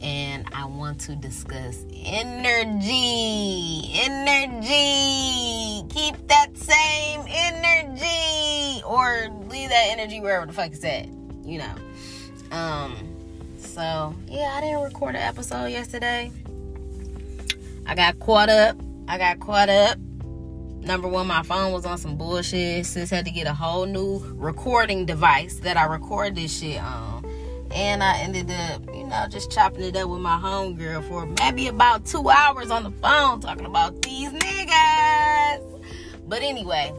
And I want to discuss energy. Energy. Keep that same energy. Or leave that energy wherever the fuck it's at. You know. Um, so yeah, I didn't record an episode yesterday. I got caught up. I got caught up number one, my phone was on some bullshit. Sis had to get a whole new recording device that I record this shit on. And I ended up, you know, just chopping it up with my homegirl for maybe about two hours on the phone talking about these niggas. But anyway,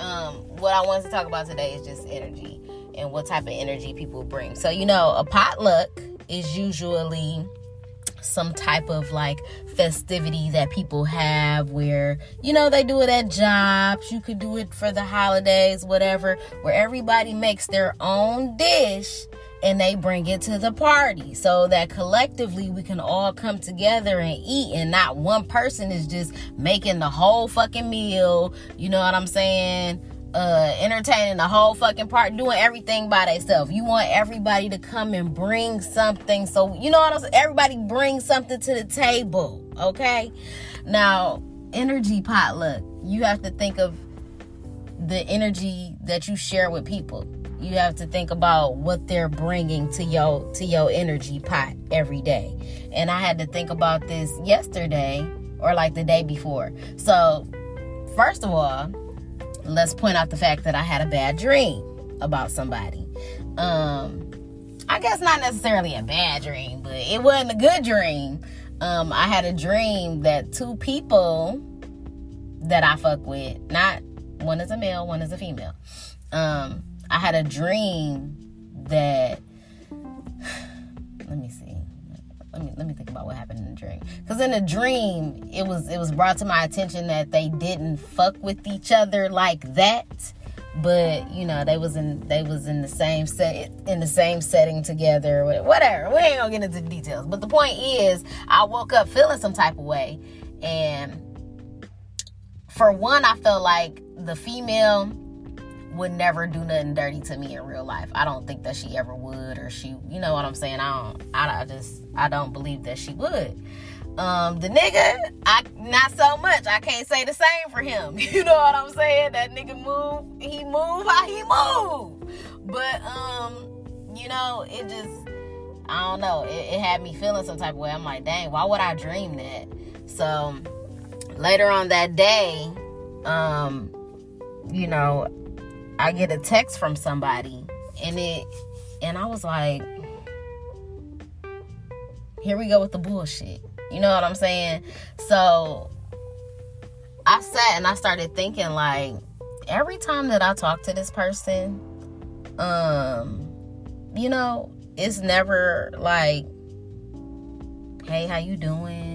um, what I wanted to talk about today is just energy and what type of energy people bring. So, you know, a potluck is usually some type of like festivity that people have where you know they do it at jobs you could do it for the holidays whatever where everybody makes their own dish and they bring it to the party so that collectively we can all come together and eat and not one person is just making the whole fucking meal you know what i'm saying uh, entertaining the whole fucking part, doing everything by themselves. You want everybody to come and bring something. So, you know what I'm saying? Everybody bring something to the table, okay? Now, energy potluck, you have to think of the energy that you share with people. You have to think about what they're bringing to your to your energy pot every day. And I had to think about this yesterday or like the day before. So, first of all, let's point out the fact that I had a bad dream about somebody. Um, I guess not necessarily a bad dream, but it wasn't a good dream. Um, I had a dream that two people that I fuck with, not one is a male, one is a female. Um, I had a dream that let me see let me let me think about what happened in the dream. Because in the dream, it was it was brought to my attention that they didn't fuck with each other like that. But you know they was in they was in the same set in the same setting together. Whatever. We ain't gonna get into the details. But the point is, I woke up feeling some type of way, and for one, I felt like the female would never do nothing dirty to me in real life. I don't think that she ever would, or she, you know what I'm saying. I don't. I, I just, I don't believe that she would. Um, the nigga, I not so much. I can't say the same for him. You know what I'm saying? That nigga move, he move how he move. But um, you know, it just, I don't know. It, it had me feeling some type of way. I'm like, dang, why would I dream that? So later on that day, um, you know, I get a text from somebody and it and I was like here we go with the bullshit. You know what I'm saying? So I sat and I started thinking like every time that I talk to this person um you know, it's never like hey, how you doing?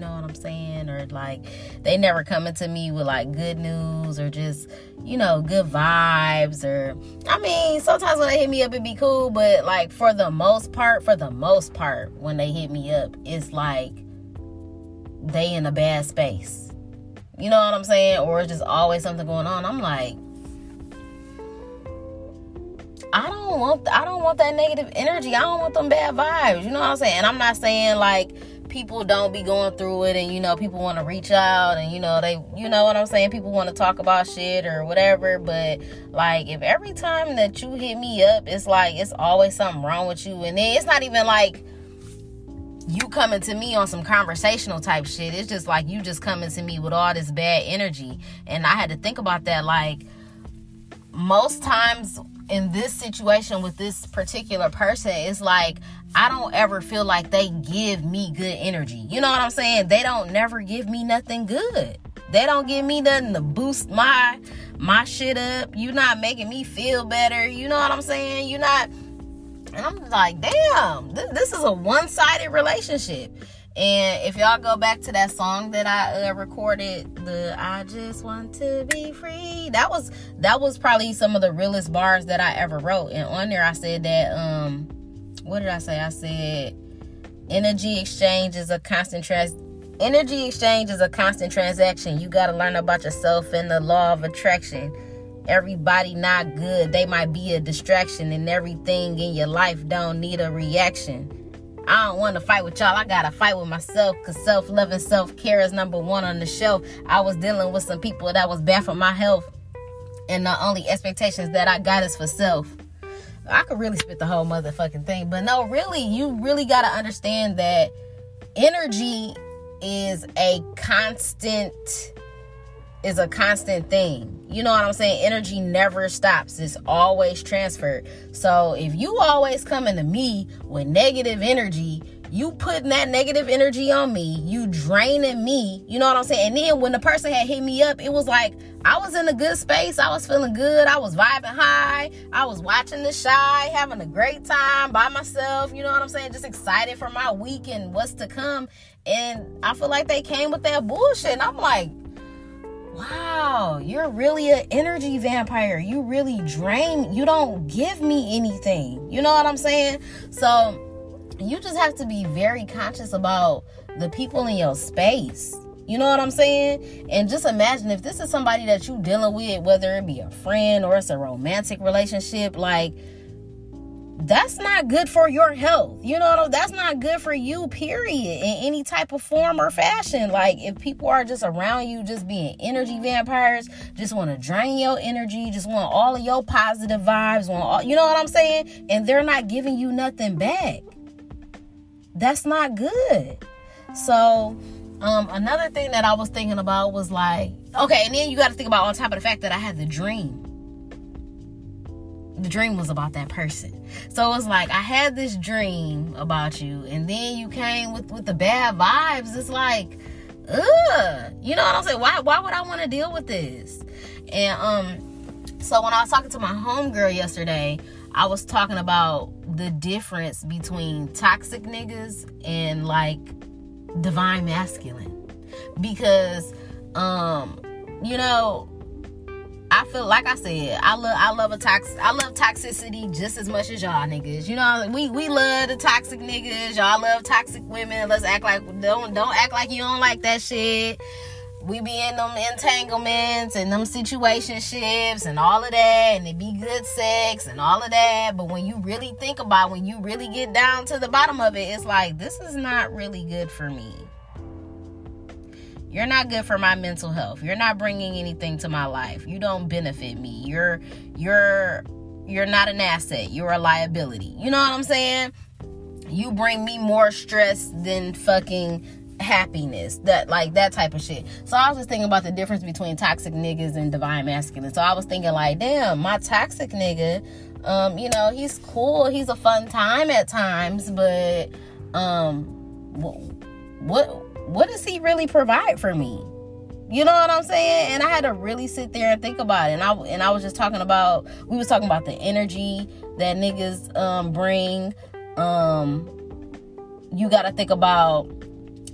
You know what I'm saying? Or like they never coming to me with like good news or just, you know, good vibes or I mean, sometimes when they hit me up it'd be cool, but like for the most part, for the most part, when they hit me up, it's like they in a bad space. You know what I'm saying? Or it's just always something going on. I'm like, I don't want I don't want that negative energy. I don't want them bad vibes. You know what I'm saying? And I'm not saying like people don't be going through it and you know people want to reach out and you know they you know what i'm saying? People want to talk about shit or whatever but like if every time that you hit me up it's like it's always something wrong with you. And then it's not even like you coming to me on some conversational type shit. It's just like you just coming to me with all this bad energy. And i had to think about that like most times in this situation with this particular person, it's like I don't ever feel like they give me good energy. You know what I'm saying? They don't never give me nothing good. They don't give me nothing to boost my my shit up. You're not making me feel better. You know what I'm saying? You're not and I'm like, damn, this, this is a one-sided relationship. And if y'all go back to that song that I uh, recorded, the "I just want to be free," that was that was probably some of the realest bars that I ever wrote. And on there, I said that um, what did I say? I said energy exchange is a constant trans. Energy exchange is a constant transaction. You got to learn about yourself and the law of attraction. Everybody not good. They might be a distraction, and everything in your life don't need a reaction I don't want to fight with y'all. I got to fight with myself because self love and self care is number one on the shelf. I was dealing with some people that was bad for my health, and the only expectations that I got is for self. I could really spit the whole motherfucking thing, but no, really, you really got to understand that energy is a constant is a constant thing. You know what I'm saying? Energy never stops. It's always transferred. So if you always coming to me with negative energy, you putting that negative energy on me, you draining me, you know what I'm saying? And then when the person had hit me up, it was like I was in a good space. I was feeling good. I was vibing high. I was watching the shy, having a great time by myself. You know what I'm saying? Just excited for my week and what's to come. And I feel like they came with that bullshit. And I'm like, wow, you're really an energy vampire. You really drain, you don't give me anything. You know what I'm saying? So you just have to be very conscious about the people in your space. You know what I'm saying? And just imagine if this is somebody that you dealing with, whether it be a friend or it's a romantic relationship, like that's not good for your health. You know, that's not good for you, period, in any type of form or fashion. Like, if people are just around you, just being energy vampires, just want to drain your energy, just want all of your positive vibes, want all, you know what I'm saying? And they're not giving you nothing back. That's not good. So, um, another thing that I was thinking about was like, okay, and then you got to think about on top of the fact that I had the dream the dream was about that person. So it's like I had this dream about you, and then you came with with the bad vibes. It's like, ugh, you know what I'm saying? Why why would I want to deal with this? And um, so when I was talking to my homegirl yesterday, I was talking about the difference between toxic niggas and like divine masculine, because um, you know I feel like I said, I love I love a toxic I love toxicity just as much as y'all niggas. You know, we we love the toxic niggas. Y'all love toxic women. Let's act like don't don't act like you don't like that shit. We be in them entanglements and them situationships and all of that, and it be good sex and all of that. But when you really think about, when you really get down to the bottom of it, it's like this is not really good for me. You're not good for my mental health. You're not bringing anything to my life. You don't benefit me. You're you're you're not an asset. You're a liability. You know what I'm saying? You bring me more stress than fucking happiness that like that type of shit so i was just thinking about the difference between toxic niggas and divine masculine so i was thinking like damn my toxic nigga um you know he's cool he's a fun time at times but um what what does he really provide for me? You know what I'm saying? And I had to really sit there and think about it. And I and I was just talking about we was talking about the energy that niggas um bring. Um you got to think about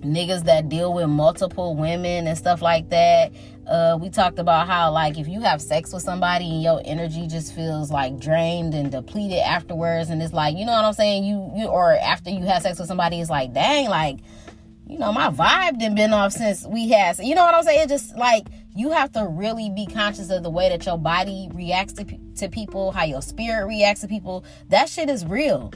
niggas that deal with multiple women and stuff like that. Uh, we talked about how like if you have sex with somebody and your energy just feels like drained and depleted afterwards, and it's like you know what I'm saying. You you or after you have sex with somebody, it's like dang, like you know, my vibe didn't been off since we had. You know what I'm saying? It's just like you have to really be conscious of the way that your body reacts to, to people, how your spirit reacts to people. That shit is real.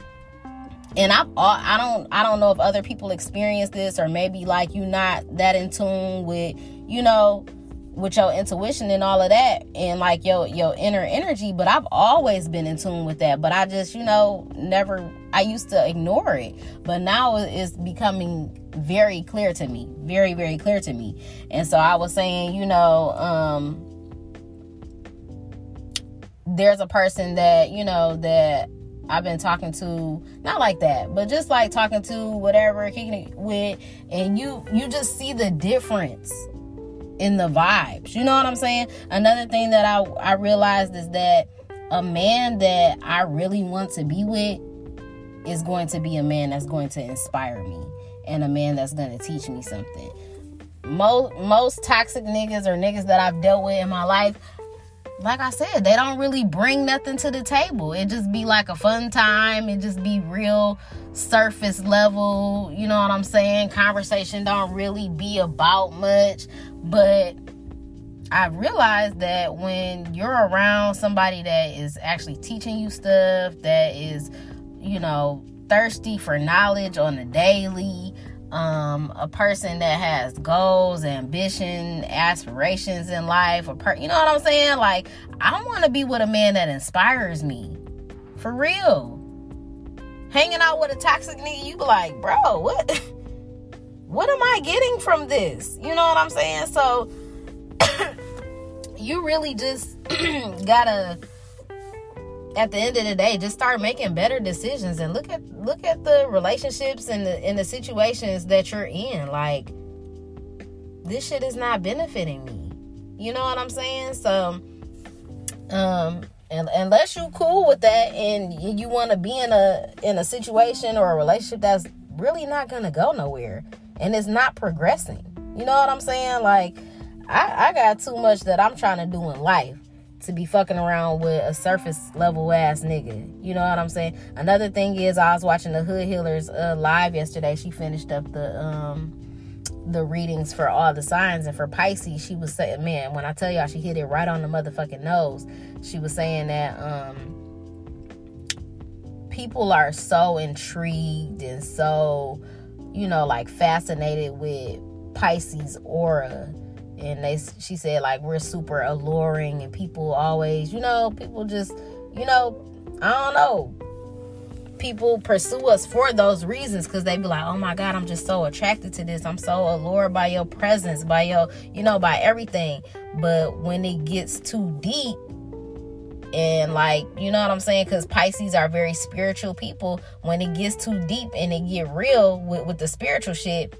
And I I don't I don't know if other people experience this or maybe like you're not that in tune with, you know, with your intuition and all of that and like your your inner energy but i've always been in tune with that. But i just you know never i used to ignore it. But now it's becoming very clear to me very very clear to me. And so i was saying you know um there's a person that you know that I've been talking to, not like that, but just like talking to whatever, kicking it with, and you you just see the difference in the vibes. You know what I'm saying? Another thing that I I realized is that a man that I really want to be with is going to be a man that's going to inspire me and a man that's going to teach me something. Most most toxic niggas or niggas that I've dealt with in my life, like I said, they don't really bring nothing to the table. It just be like a fun time. It just be real surface level. You know what I'm saying? Conversation don't really be about much. But I realized that when you're around somebody that is actually teaching you stuff, that is, you know, thirsty for knowledge on a daily, um, a person that has goals, ambition, aspirations in life, or per- you know what I'm saying? Like, I want to be with a man that inspires me. For real. Hanging out with a toxic nigga, you be like, bro, what what am I getting from this? You know what I'm saying? So you really just gotta at the end of the day just start making better decisions and look at look at the relationships and the the situations that you're in. Like this shit is not benefiting me. You know what i'm saying? So um and unless you cool with that and you want to be in a in a situation or a relationship that's really not gonna go nowhere and it's not progressing. You know what i'm saying? Like i i got too much that i'm trying to do in life to be fucking around with a surface level ass nigga. You know what I'm saying? Another thing is I was watching the Hood Healers uh, live yesterday. She finished up the um the readings for all the signs and for Pisces, she was saying, man, when I tell y'all she hit it right on the motherfucking nose. She was saying that um people are so intrigued and so you know like fascinated with Pisces aura and they she said like we're super alluring and people always you know people just you know i don't know. People pursue us for those reasons because they be like oh my god i'm just so attracted to this. I'm so allured by your presence by your you know by everything. But when it gets too deep and like you know what i'm saying? Because pisces are very spiritual people. When it gets too deep and it get real with, with the spiritual shit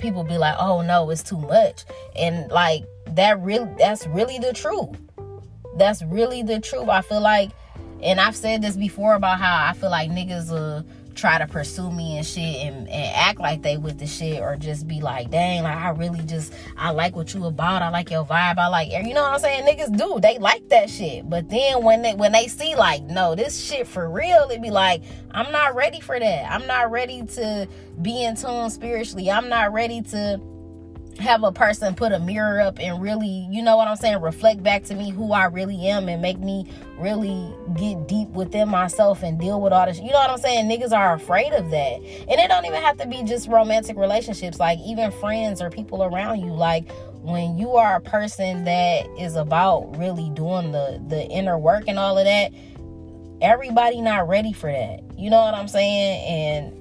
people be like, "Oh no, it's too much," and like that really that's really the truth. That's really the truth. I feel like, and I've said this before about how I feel like niggas uh try to pursue me and shit and, and act like they with the shit or just be like, dang, like I really just I like what you about. I like your vibe. I like you know what I'm saying? Niggas do. They like that shit. But then when they when they see like, no, this shit for real, it be like, I'm not ready for that. I'm not ready to be in tune spiritually. I'm not ready to have a person put a mirror up and really, you know what I'm saying, reflect back to me who I really am and make me really get deep within myself and deal with all this. You know what I'm saying? Niggas are afraid of that. And it don't even have to be just romantic relationships, like even friends or people around you. Like when you are a person that is about really doing the the inner work and all of that, everybody not ready for that. You know what I'm saying? And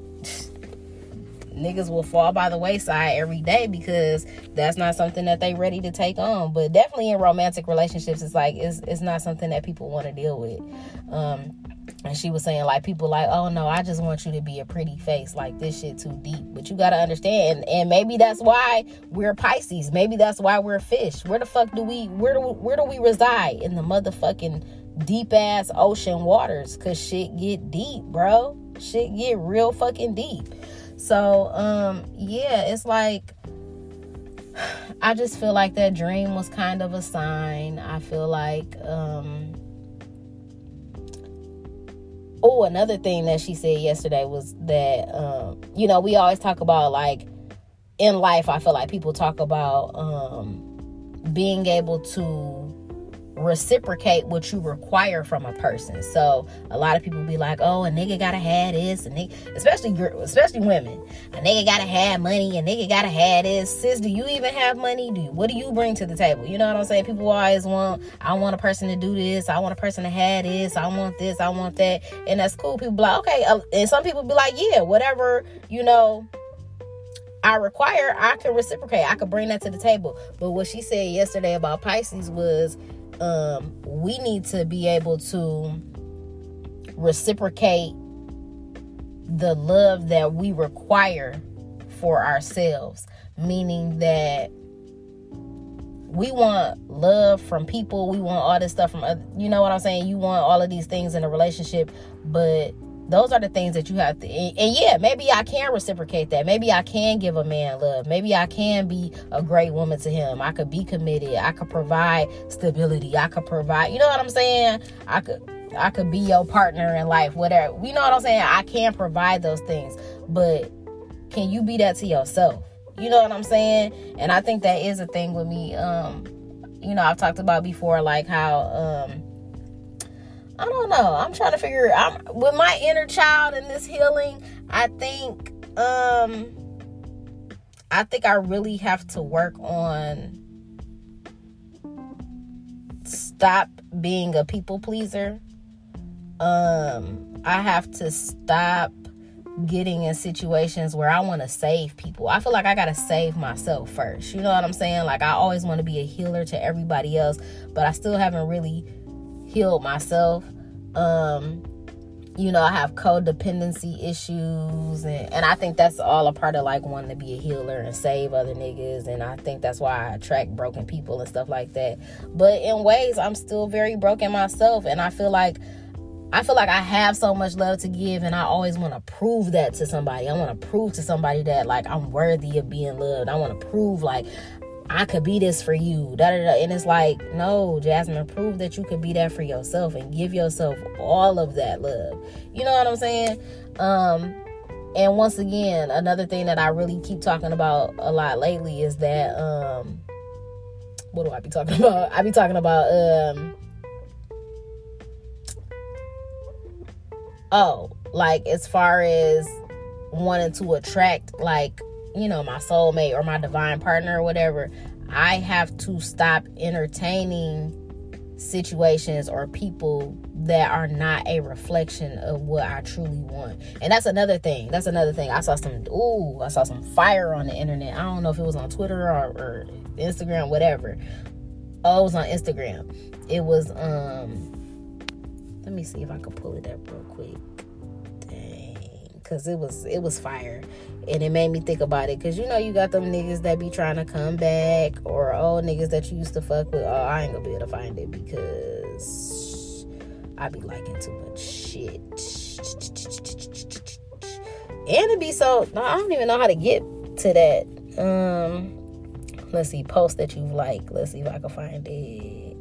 niggas will fall by the wayside every day because that's not something that they ready to take on. But definitely in romantic relationships, it's like it's it's not something that people want to deal with. Um, and she was saying like people like, oh no, I just want you to be a pretty face. Like this shit too deep. But you gotta understand, and, maybe that's why we're Pisces. Maybe that's why we're fish. Where the fuck do we where do we, where do we reside in the motherfucking deep ass ocean waters? Cause shit get deep, bro. Shit get real fucking deep. So, um, yeah, it's like I just feel like that dream was kind of a sign. I feel like um Oh, another thing that she said yesterday was that um, you know, we always talk about like in life, I feel like people talk about um being able to reciprocate what you require from a person. So a lot of people be like, "Oh, a nigga gotta have this," and especially especially women, a nigga gotta have money, a nigga gotta have this. Sis, do you even have money? Do you, what do you bring to the table? You know what I'm saying? People always want, I want a person to do this, I want a person to have this, I want this, I want that, and that's cool. People like, okay, uh, and some people be like, yeah, whatever, you know. I require, I can reciprocate. I can bring that to the table. But what she said yesterday about Pisces was um, we need to be able to reciprocate the love that we require for ourselves, meaning that we want love from people, we want all this stuff from other, you know what I'm saying? You want all of these things in a relationship, but those are the things that you have to and, and, yeah maybe i can reciprocate that. Maybe i can give a man love. Maybe i can be a great woman to him. I could be committed. I could provide stability. I could provide you know what i'm saying? I could i could be your partner in life whatever. You know what i'm saying? I can provide those things but can you be that to yourself? You know what i'm saying? And i think that is a thing with me. Um you know i've talked about before like how um I don't know. I'm trying to figure I'm with my inner child and this healing, I think um I think I really have to work on stop being a people pleaser. Um I have to stop getting in situations where I want to save people. I feel like I got to save myself first. You know what I'm saying? Like I always want to be a healer to everybody else, but I still haven't really healed myself. Um, you know, I have codependency issues, and, and I think that's all a part of like wanting to be a healer and save other niggas. And I think that's why I attract broken people and stuff like that. But in ways, I'm still very broken myself, and I feel like I feel like I have so much love to give, and I always want to prove that to somebody. I want to prove to somebody that like I'm worthy of being loved. I want to prove like I could be this for you. Da, da, da. And it's like, no, Jasmine, prove that you could be that for yourself and give yourself all of that love. You know what I'm saying? Um, and once again, another thing that I really keep talking about a lot lately is that um what do I be talking about? I be talking about um oh, like as far as wanting to attract like you know, my soulmate or my divine partner or whatever, I have to stop entertaining situations or people that are not a reflection of what I truly want. And that's another thing. That's another thing. I saw some ooh, I saw some fire on the internet. I don't know if it was on Twitter or, or Instagram, whatever. Oh, it was on Instagram. It was um let me see if I can pull it up real quick because it was it was fire. And it made me think about it because you know you got them niggas that be trying to come back or old niggas that you used to fuck with. Oh i ain't gonna be able to find it because i be liking too much shit. And it be so i don't even know how to get to that. Um let's see post that you've liked let's see if i can find it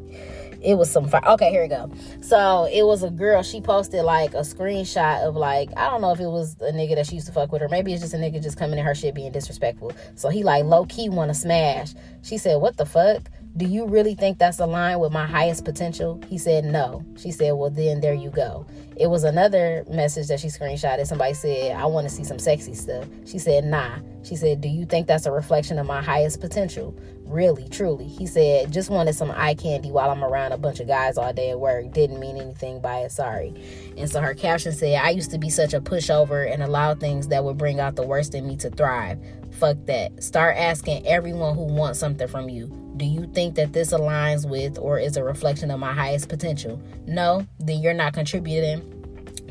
it was some fire. Okay, here we go. So it was a girl. She posted like a screenshot of like I don't know if it was a nigga that she used to fuck with, or maybe it's just a nigga just coming in her shit being disrespectful. So he like low key want to smash. She said, "What the fuck? Do you really think that's aligned with my highest potential?" He said, "No." She said, "Well, then there you go." It was another message that she screenshotted. Somebody said, "I want to see some sexy stuff." She said, "Nah." She said, "Do you think that's a reflection of my highest potential?" Really, truly. He said, just wanted some eye candy while I'm around a bunch of guys all day at work. Didn't mean anything by it, sorry. And so her caption said, I used to be such a pushover and allow things that would bring out the worst in me to thrive. Fuck that. Start asking everyone who wants something from you. Do you think that this aligns with or is a reflection of my highest potential? No, then you're not contributing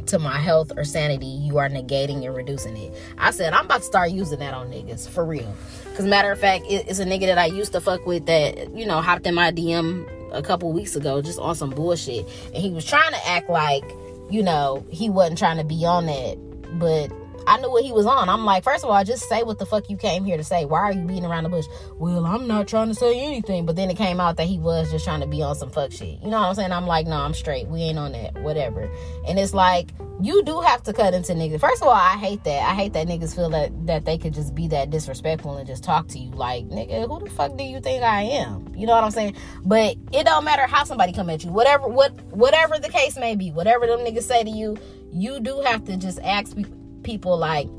to my health or sanity, you are negating and reducing it. I said, I'm about to start using that on niggas for real. Because, matter of fact, it's a nigga that I used to fuck with that, you know, hopped in my DM a couple weeks ago just on some bullshit. And he was trying to act like, you know, he wasn't trying to be on that. But I knew what he was on. I'm like, first of all, just say what the fuck you came here to say. Why are you beating around the bush? Well, I'm not trying to say anything. But then it came out that he was just trying to be on some fuck shit. You know what I'm saying? I'm like, no, I'm straight. We ain't on that. Whatever. And it's like, you do have to cut into niggas. First of all, I hate that. I hate that niggas feel that that they could just be that disrespectful and just talk to you like, nigga, who the fuck do you think I am? You know what I'm saying? But it don't matter how somebody come at you. Whatever what whatever the case may be, whatever them niggas say to you, you do have to just ask people people like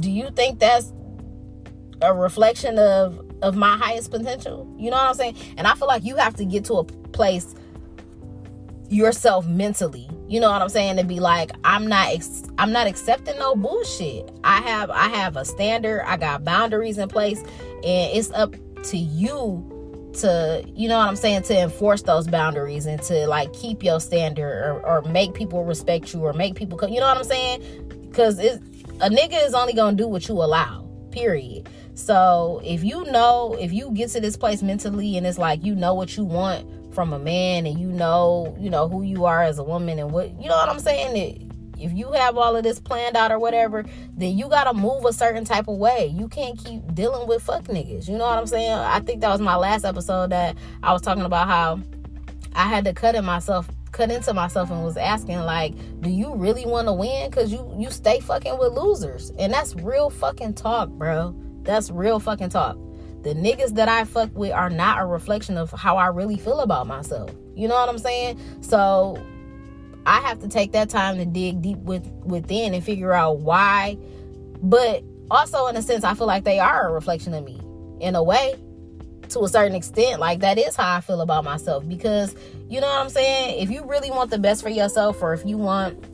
do you think that's a reflection of of my highest potential? You know what i'm saying? And i feel like you have to get to a place yourself mentally. You know what i'm saying? To be like i'm not ex- i'm not accepting no bullshit. I have i have a standard. I got boundaries in place. And it's up to you to you know what i'm saying to enforce those boundaries and to like keep your standard or, or make people respect you or make people you know what i'm saying because a nigga is only gonna do what you allow period so if you know if you get to this place mentally and it's like you know what you want from a man and you know you know who you are as a woman and what you know what i'm saying it, if you have all of this planned out or whatever, then you gotta move a certain type of way. You can't keep dealing with fuck niggas. You know what I'm saying? I think that was my last episode that I was talking about how I had to cut it myself cut into myself and was asking like do you really want to win because you you stay fucking with losers and that's real fucking talk bro that's real fucking talk the niggas that I fuck with are not a reflection of how I really feel about myself. You know what I'm saying? So I have to take that time to dig deep with within and figure out why. But also in a sense, I feel like they are a reflection of me in a way to a certain extent. Like that is how I feel about myself because you know what I'm saying? If you really want the best for yourself or if you want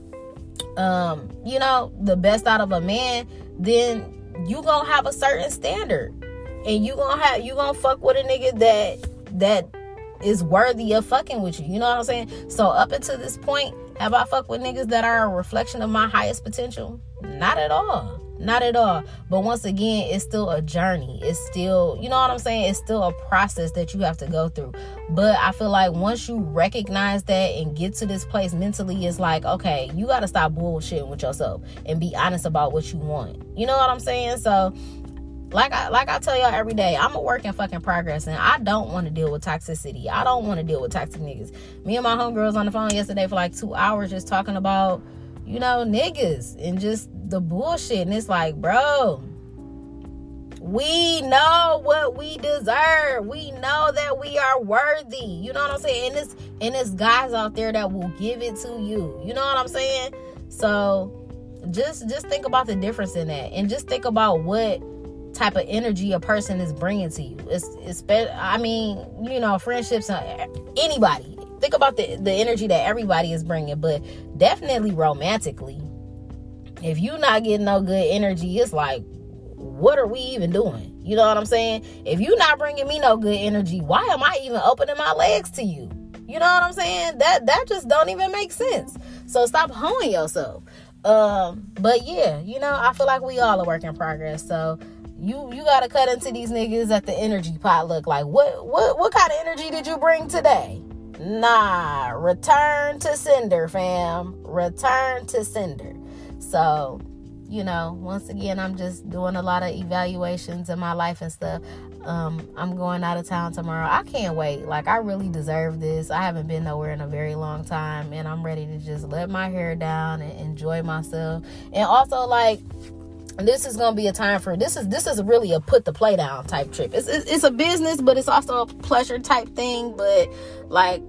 um, you know, the best out of a man, then you gonna have a certain standard. And you gonna have you gonna fuck with a nigga that that is worthy of fucking with you. You know what I'm saying? So up until this point, have I fucked with niggas that are a reflection of my highest potential? Not at all. Not at all. But once again, it's still a journey. It's still, you know what I'm saying? It's still a process that you have to go through. But I feel like once you recognize that and get to this place mentally, it's like, okay, you got to stop bullshitting with yourself and be honest about what you want. You know what I'm saying? So like I like I tell y'all every day, I'm a work in fucking progress and I don't want to deal with toxicity. I don't want to deal with toxic niggas. Me and my homegirls on the phone yesterday for like two hours just talking about, you know, niggas and just the bullshit. And it's like, bro, we know what we deserve. We know that we are worthy. You know what I'm saying? And it's and it's guys out there that will give it to you. You know what I'm saying? So just just think about the difference in that and just think about what type of energy a person is bringing to you. It's, it's I mean, you know, friendships, uh, anybody. Think about the, the energy that everybody is bringing, but definitely romantically. If you're not getting no good energy, it's like, what are we even doing? You know what I'm saying? If you're not bringing me no good energy, why am I even opening my legs to you? You know what I'm saying? That that just don't even make sense. So stop honing yourself. Um, but yeah, you know, I feel like we all are work in progress. So you you gotta cut into these niggas at the energy potluck like what what what kind of energy did you bring today nah return to sender fam return to sender so you know once again i'm just doing a lot of evaluations in my life and stuff. Um, i'm going out of town tomorrow. I can't wait. Like i really deserve this. I haven't been nowhere in a very long time and i'm ready to just let my hair down and enjoy myself. And also like this is gonna be a time for this is this is really a put the play down type trip. It's, it's, it's a business but it's also a pleasure type thing but like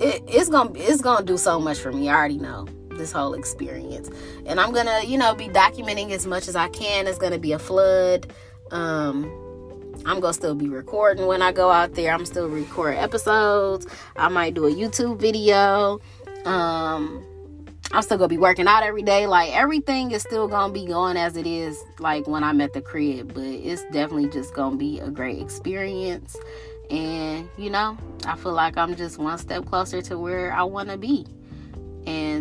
it, it's gonna it's gonna do so much for me. I already know this whole experience and i'm gonna you know be documenting as much as i can it's gonna be a flood um i'm gonna still be recording when i go out there i'm still recording episodes i might do a youtube video um I'm still gonna be working out every day. Like everything is still gonna be going as it is, like when I'm at the crib. But it's definitely just gonna be a great experience. And you know, I feel like I'm just one step closer to where I wanna be.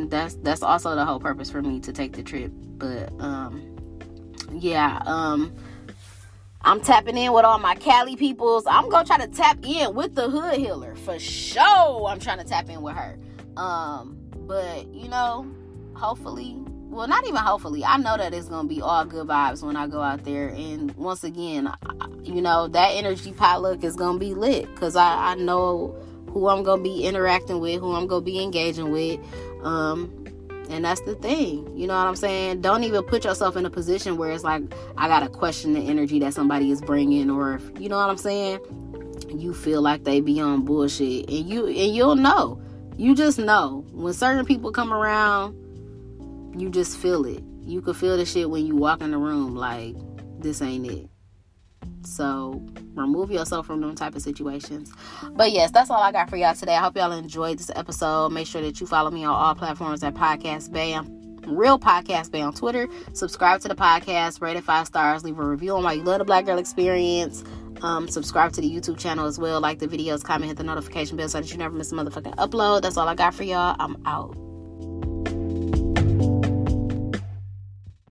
That's that's also the whole purpose for me to take the trip. But um yeah, um I'm tapping in with all my Cali peoples. I'm gonna try to tap in with the hood healer for sure. I'm trying to tap in with her. Um but, you know, hopefully, well, not even hopefully, I know that it's to be all good vibes when I go out there. And once again, you know, that energy potluck is to be lit because I, I know who I'm to be interacting with, who I'm to be engaging with. Um, and that's the thing. You know what I'm saying? Don't even put yourself in a position where it's like, I got to question the energy that somebody is bringing, or if, you know what I'm saying? You feel like they be on bullshit, and you and you'll know you just know when certain people come around, you just feel it. You can feel the shit when you walk in the room like this ain't it. So remove yourself from them type of situations. But yes, that's all I got for y'all today. I hope y'all enjoyed this episode. Make sure that you follow me on all platforms at Podcast Bam. Real Podcast Bay on Twitter. Subscribe to the podcast, rate it five stars, leave a review on why you love the Black Girl Experience. Um, subscribe to the YouTube channel as well. Like the videos, comment, hit the notification bell so that you never miss a motherfucking upload. That's all I got for y'all. I'm out.